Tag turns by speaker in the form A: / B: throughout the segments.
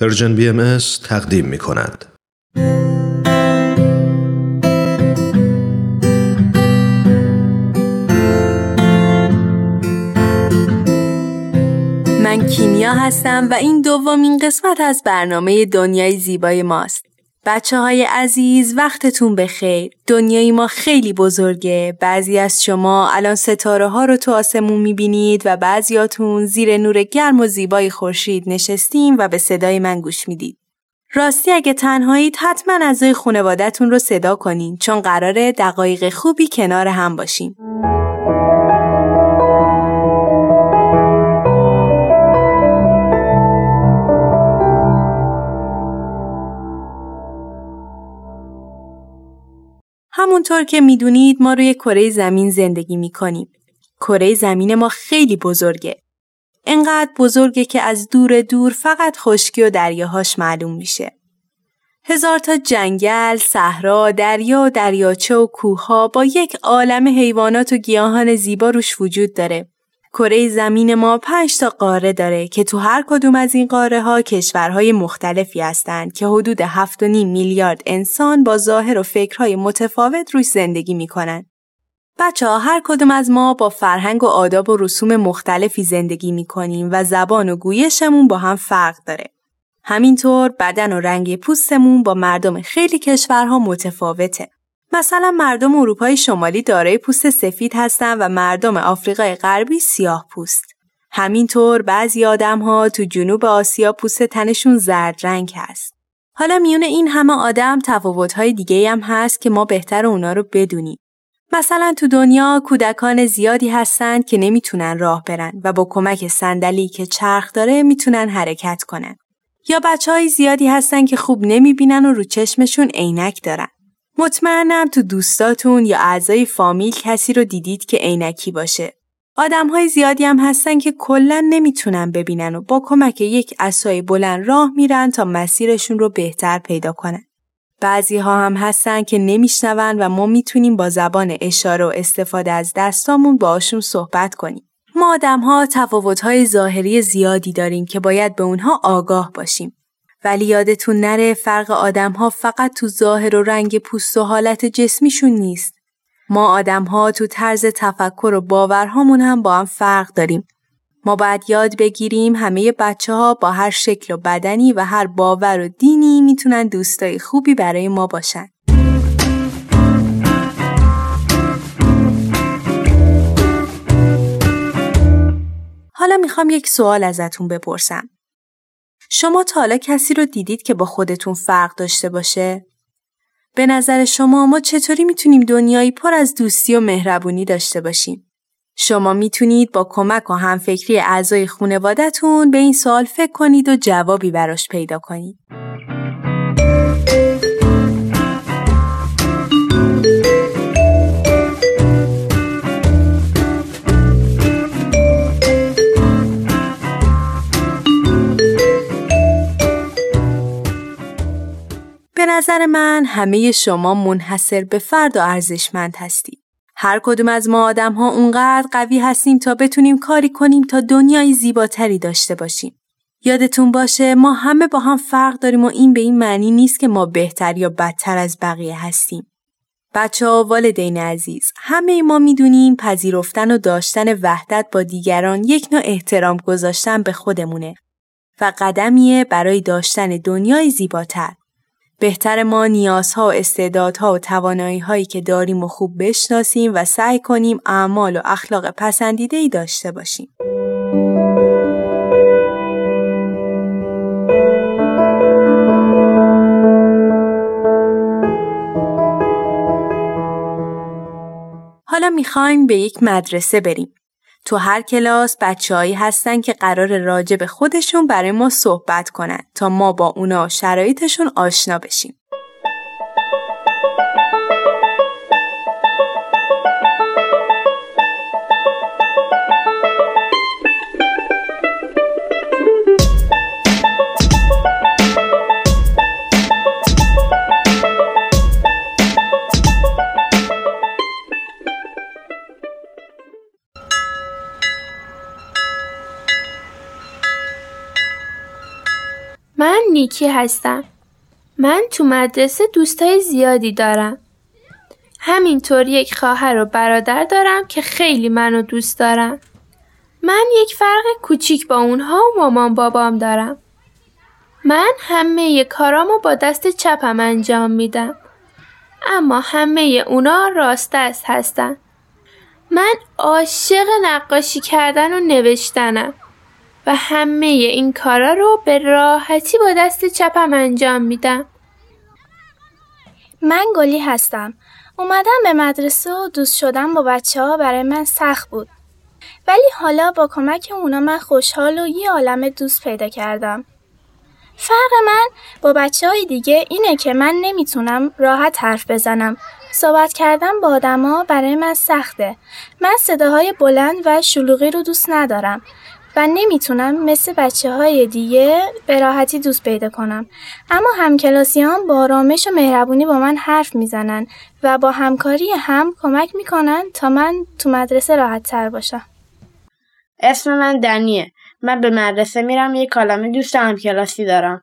A: Persian BM تقدیم می کند.
B: من کیمیا هستم و این دومین قسمت از برنامه دنیای زیبای ماست. بچه های عزیز وقتتون بخیر. دنیای ما خیلی بزرگه. بعضی از شما الان ستاره ها رو تو آسمون می‌بینید و بعضیاتون زیر نور گرم و زیبای خورشید نشستید و به صدای من گوش می‌دید. راستی اگه تنهایید حتما اعضای خانوادهتون رو صدا کنین چون قراره دقایق خوبی کنار هم باشیم. همونطور که می‌دونید ما روی کره زمین زندگی می‌کنیم. کره زمین ما خیلی بزرگه. انقدر بزرگه که از دور دور فقط خشکی و دریاهاش معلوم میشه. هزار تا جنگل، صحرا، دریا و دریاچه و کوهها با یک عالم حیوانات و گیاهان زیبا روش وجود داره کره زمین ما پنج تا قاره داره که تو هر کدوم از این قاره ها کشورهای مختلفی هستند که حدود 7.5 میلیارد انسان با ظاهر و فکرهای متفاوت روش زندگی می‌کنن. بچه ها هر کدوم از ما با فرهنگ و آداب و رسوم مختلفی زندگی می‌کنیم و زبان و گویشمون با هم فرق داره. همینطور بدن و رنگ پوستمون با مردم خیلی کشورها متفاوته. مثلا مردم اروپای شمالی دارای پوست سفید هستن و مردم آفریقای غربی سیاه پوست. همینطور بعضی آدم ها تو جنوب آسیا پوست تنشون زرد رنگ هست. حالا میون این همه آدم های دیگه هم هست که ما بهتر اونا رو بدونیم. مثلا تو دنیا کودکان زیادی هستند که نمی‌تونن راه برن و با کمک صندلی که چرخ داره می‌تونن حرکت کنن. یا بچه های زیادی هستن که خوب نمی‌بینن و رو چشمشون عینک دارن. مطمئنم تو دوستاتون یا اعضای فامیل کسی رو دیدید که عینکی باشه. آدم های زیادی هم هستن که کلا نمی‌تونن ببینن و با کمک یک اسای بلند راه میرن تا مسیرشون رو بهتر پیدا کنن. بعضی ها هم هستن که نمیشنون و ما می‌تونیم با زبان اشاره و استفاده از دستامون باشون صحبت کنیم. ما آدم ها تفاوت های ظاهری زیادی داریم که باید به اونها آگاه باشیم. ولی یادتون نره فرق آدم ها فقط تو ظاهر و رنگ پوست و حالت جسمیشون نیست. ما آدم ها تو طرز تفکر و باورهامون هم با هم فرق داریم. ما باید یاد بگیریم همه بچه ها با هر شکل و بدنی و هر باور و دینی می‌تونن دوستای خوبی برای ما باشن. حالا می‌خوام یک سوال ازتون بپرسم. شما تا حالا کسی رو دیدید که با خودتون فرق داشته باشه؟ به نظر شما ما چطوری می‌تونیم دنیایی پر از دوستی و مهربونی داشته باشیم؟ شما می‌تونید با کمک و همفکری اعضای خانوادهتون به این سوال فکر کنید و جوابی براش پیدا کنید. نظر من همه شما منحصر به فرد و ارزشمند هستید. هر کدوم از ما آدم ها اونقدر قوی هستیم تا بتونیم کاری کنیم تا دنیای زیباتری داشته باشیم. یادتون باشه ما همه با هم فرق داریم و این به این معنی نیست که ما بهتر یا بدتر از بقیه هستیم. بچه ها والدین عزیز همه ما می‌دونیم پذیرفتن و داشتن وحدت با دیگران یک نوع احترام گذاشتن به خودمونه و قدمیه برای داشتن دنیای زیباتر. بهتر ما نیازها و استعدادها و توانایی هایی که داریم و خوب بشناسیم و سعی کنیم اعمال و اخلاق پسندیده ای داشته باشیم. حالا می‌خوایم به یک مدرسه بریم. تو هر کلاس بچههایی هستن که قرار راجع به خودشون برای ما صحبت کنن تا ما با اونا شرایطشون آشنا بشیم.
C: نیکی هستم. من تو مدرسه دوستای زیادی دارم. همینطور یک خواهر و برادر دارم که خیلی منو دوست دارم. من یک فرق کوچیک با اونها و مامان بابام دارم. من همه کارامو با دست چپم انجام میدم. اما همه اونا راست دست هستن. من عاشق نقاشی کردن و نوشتنم و همه این کارا رو به راحتی با دست چپم انجام میدم.
D: من گلی هستم. اومدم به مدرسه و دوست شدن با بچه ها برای من سخت بود. ولی حالا با کمک اونا من خوشحال و یه عالم دوست پیدا کردم. فرق من با بچه های دیگه اینه که من نمی‌تونم راحت حرف بزنم. صحبت کردن با آدما برای من سخته. من صداهای بلند و شلوغی رو دوست ندارم و نمی‌تونم مثل بچه های دیگه به راحتی دوست پیدا کنم. اما همکلاسیان با آرامش و مهربونی با من حرف می‌زنن و با همکاری هم کمک می‌کنن تا من تو مدرسه راحت تر باشم.
E: اسم من دنیه. من به مدرسه میرم یه کالمه دوست همکلاسی دارم.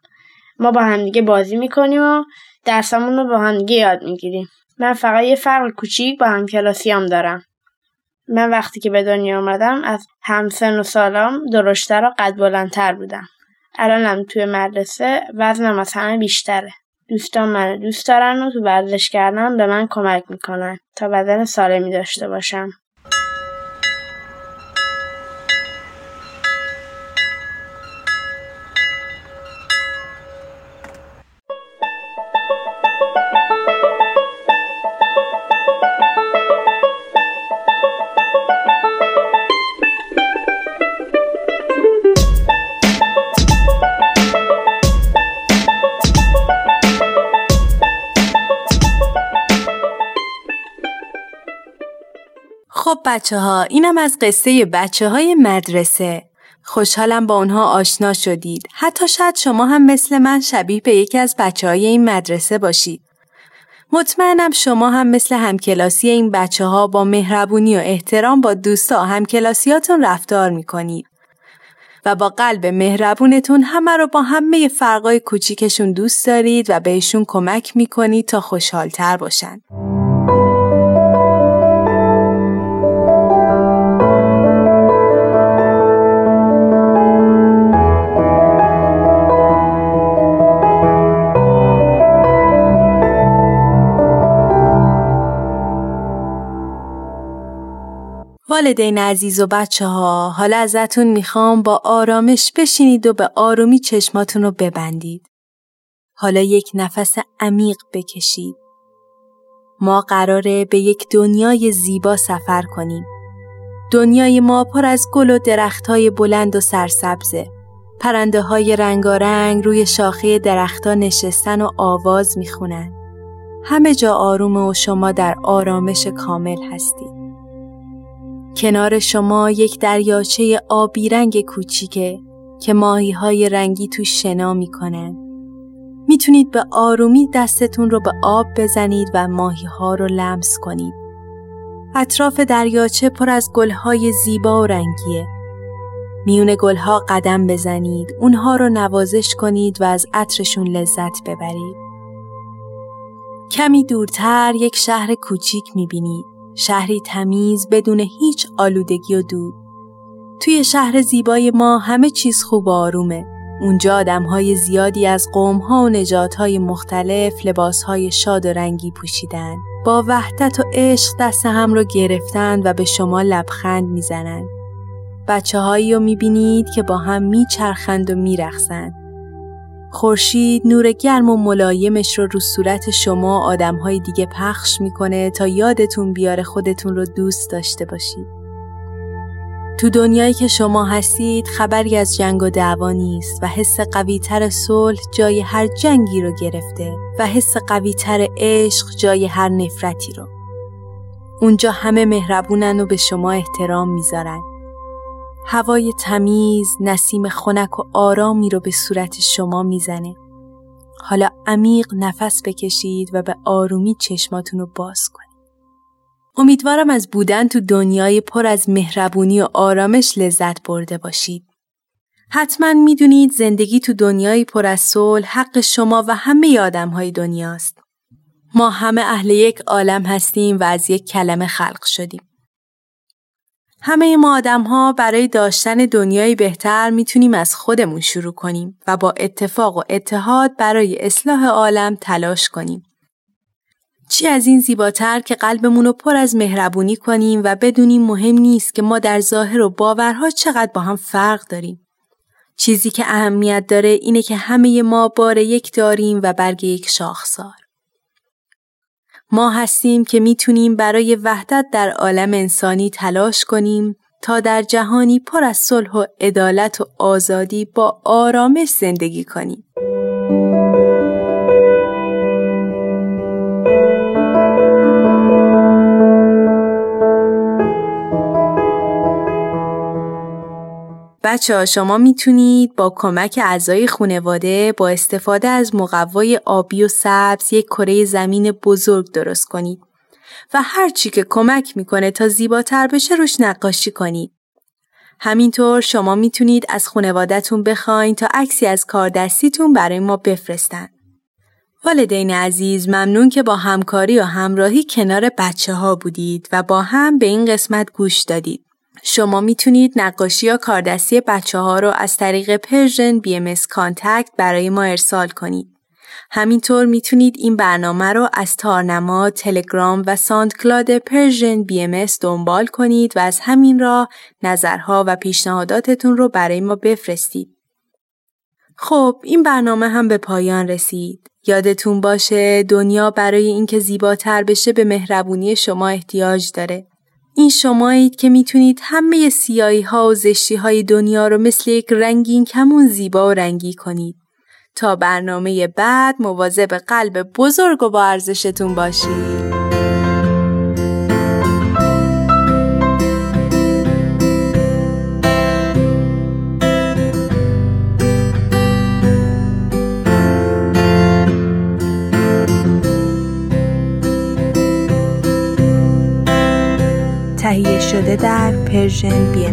E: ما با همدیگه بازی می‌کنیم و درسامون رو با همدیگه یاد می‌گیریم. من فقط یه فرق کوچیک با همکلاسیام دارم. من وقتی که به دنیا آمدم از همسن و سالام درشتر و قد بلندتر بودم. الانم توی مدرسه وزنم از همه بیشتره. دوستان من دوست دارن و تو ورزش کردن به من کمک می‌کنن تا بدن سالمی داشته باشم.
B: خب بچه ها اینم از قصه بچه های مدرسه. خوشحالم با اونها آشنا شدید. حتی شاید شما هم مثل من شبیه به یکی از بچه های این مدرسه باشید. مطمئنم شما هم مثل همکلاسی این بچه ها با مهربونی و احترام با دوستا همکلاسیاتون رفتار می‌کنید. و با قلب مهربونتون همه رو با همه فرقای کوچیکشون دوست دارید و بهشون کمک می‌کنید تا خوشحالتر باشن. والدین عزیز و بچه ها حالا ازتون می‌خوام با آرامش بشینید و به آرومی چشماتون رو ببندید. حالا یک نفس عمیق بکشید. ما قراره به یک دنیای زیبا سفر کنیم. دنیای ما پر از گل و درختای بلند و سرسبزه. پرنده های رنگارنگ روی شاخه درختها نشستن و آواز می‌خونن. همه جا آرومه و شما در آرامش کامل هستید. کنار شما یک دریاچه آبی رنگ کوچیکه که ماهی های رنگی تو شنا می‌کنن. می‌تونید به آرومی دستتون رو به آب بزنید و ماهی ها رو لمس کنید. اطراف دریاچه پر از گلهای زیبا و رنگیه. میون گلها قدم بزنید، اونها رو نوازش کنید و از عطرشون لذت ببرید. کمی دورتر یک شهر کوچیک می‌بینید. شهری تمیز بدون هیچ آلودگی و دود. توی شهر زیبای ما همه چیز خوب و آرومه. اونجا های زیادی از ها و های مختلف های شاد و رنگی پوشیدن. با وحدت و عشق دست هم رو گرفتن و به شما لبخند می‌زنن. بچه هایی رو می‌بینید که با هم میچرخند و میرخسند. خورشید نور گرم و ملایمش رو رو صورت شما آدمهای دیگه پخش می‌کنه تا یادتون بیاره خودتون رو دوست داشته باشید. تو دنیایی که شما هستید خبری از جنگ و دعوا نیست و حس قویتر صلح جای هر جنگی رو گرفته و حس قویتر عشق جای هر نفرتی رو. اونجا همه مهربونن و به شما احترام می‌ذارن. هوای تمیز نسیم خنک و آرامی رو به صورت شما می‌زنه. حالا عمیق نفس بکشید و به آرومی چشماتون رو باز کنید. امیدوارم از بودن تو دنیای پر از مهربونی و آرامش لذت برده باشید. حتما می‌دونید زندگی تو دنیایی پر از صلح حق شما و همه آدم های دنیاست. ما همه اهل یک عالم هستیم و از یک کلمه خلق شدیم. همه ما آدم ها برای داشتن دنیایی بهتر می‌تونیم از خودمون شروع کنیم و با اتفاق و اتحاد برای اصلاح عالم تلاش کنیم. چی از این زیباتر که قلبمون رو پر از مهربونی کنیم و بدونیم مهم نیست که ما در ظاهر و باورها چقدر با هم فرق داریم. چیزی که اهمیت داره اینه که همه ما بار یک داریم و برگ یک شاخسار. ما هستیم که می‌تونیم برای وحدت در عالم انسانی تلاش کنیم تا در جهانی پر از صلح و عدالت و آزادی با آرامش زندگی کنیم. بچه ها شما می‌تونید با کمک اعضای خانواده با استفاده از مقوای آبی و سبز یک کره زمین بزرگ درست کنید و هر چی که کمک می‌کنه تا زیباتر بشه روش نقاشی کنید. همینطور شما می‌تونید از خانوادهتون بخواین تا عکسی از کار دستیتون برای ما بفرستن. والدین عزیز ممنون که با همکاری و همراهی کنار بچه ها بودید و با هم به این قسمت گوش دادید. شما می‌تونید نقاشی یا کاردستی بچه ها رو از طریق Persian BM contact برای ما ارسال کنید. همینطور می‌تونید این برنامه رو از تارنما، تلگرام و ساندکلاد Persian BM دنبال کنید و از همین راه نظرها و پیشنهاداتتون رو برای ما بفرستید. خب این برنامه هم به پایان رسید. یادتون باشه دنیا برای اینکه زیباتر بشه به مهربونی شما احتیاج داره. این شمایید که می‌تونید همه سیایی ها و زشتی های دنیا رو مثل یک رنگین کمون زیبا و رنگی کنید. تا برنامه بعد مواظب قلب بزرگ و با ارزشتون باشید. شده در پرژن بی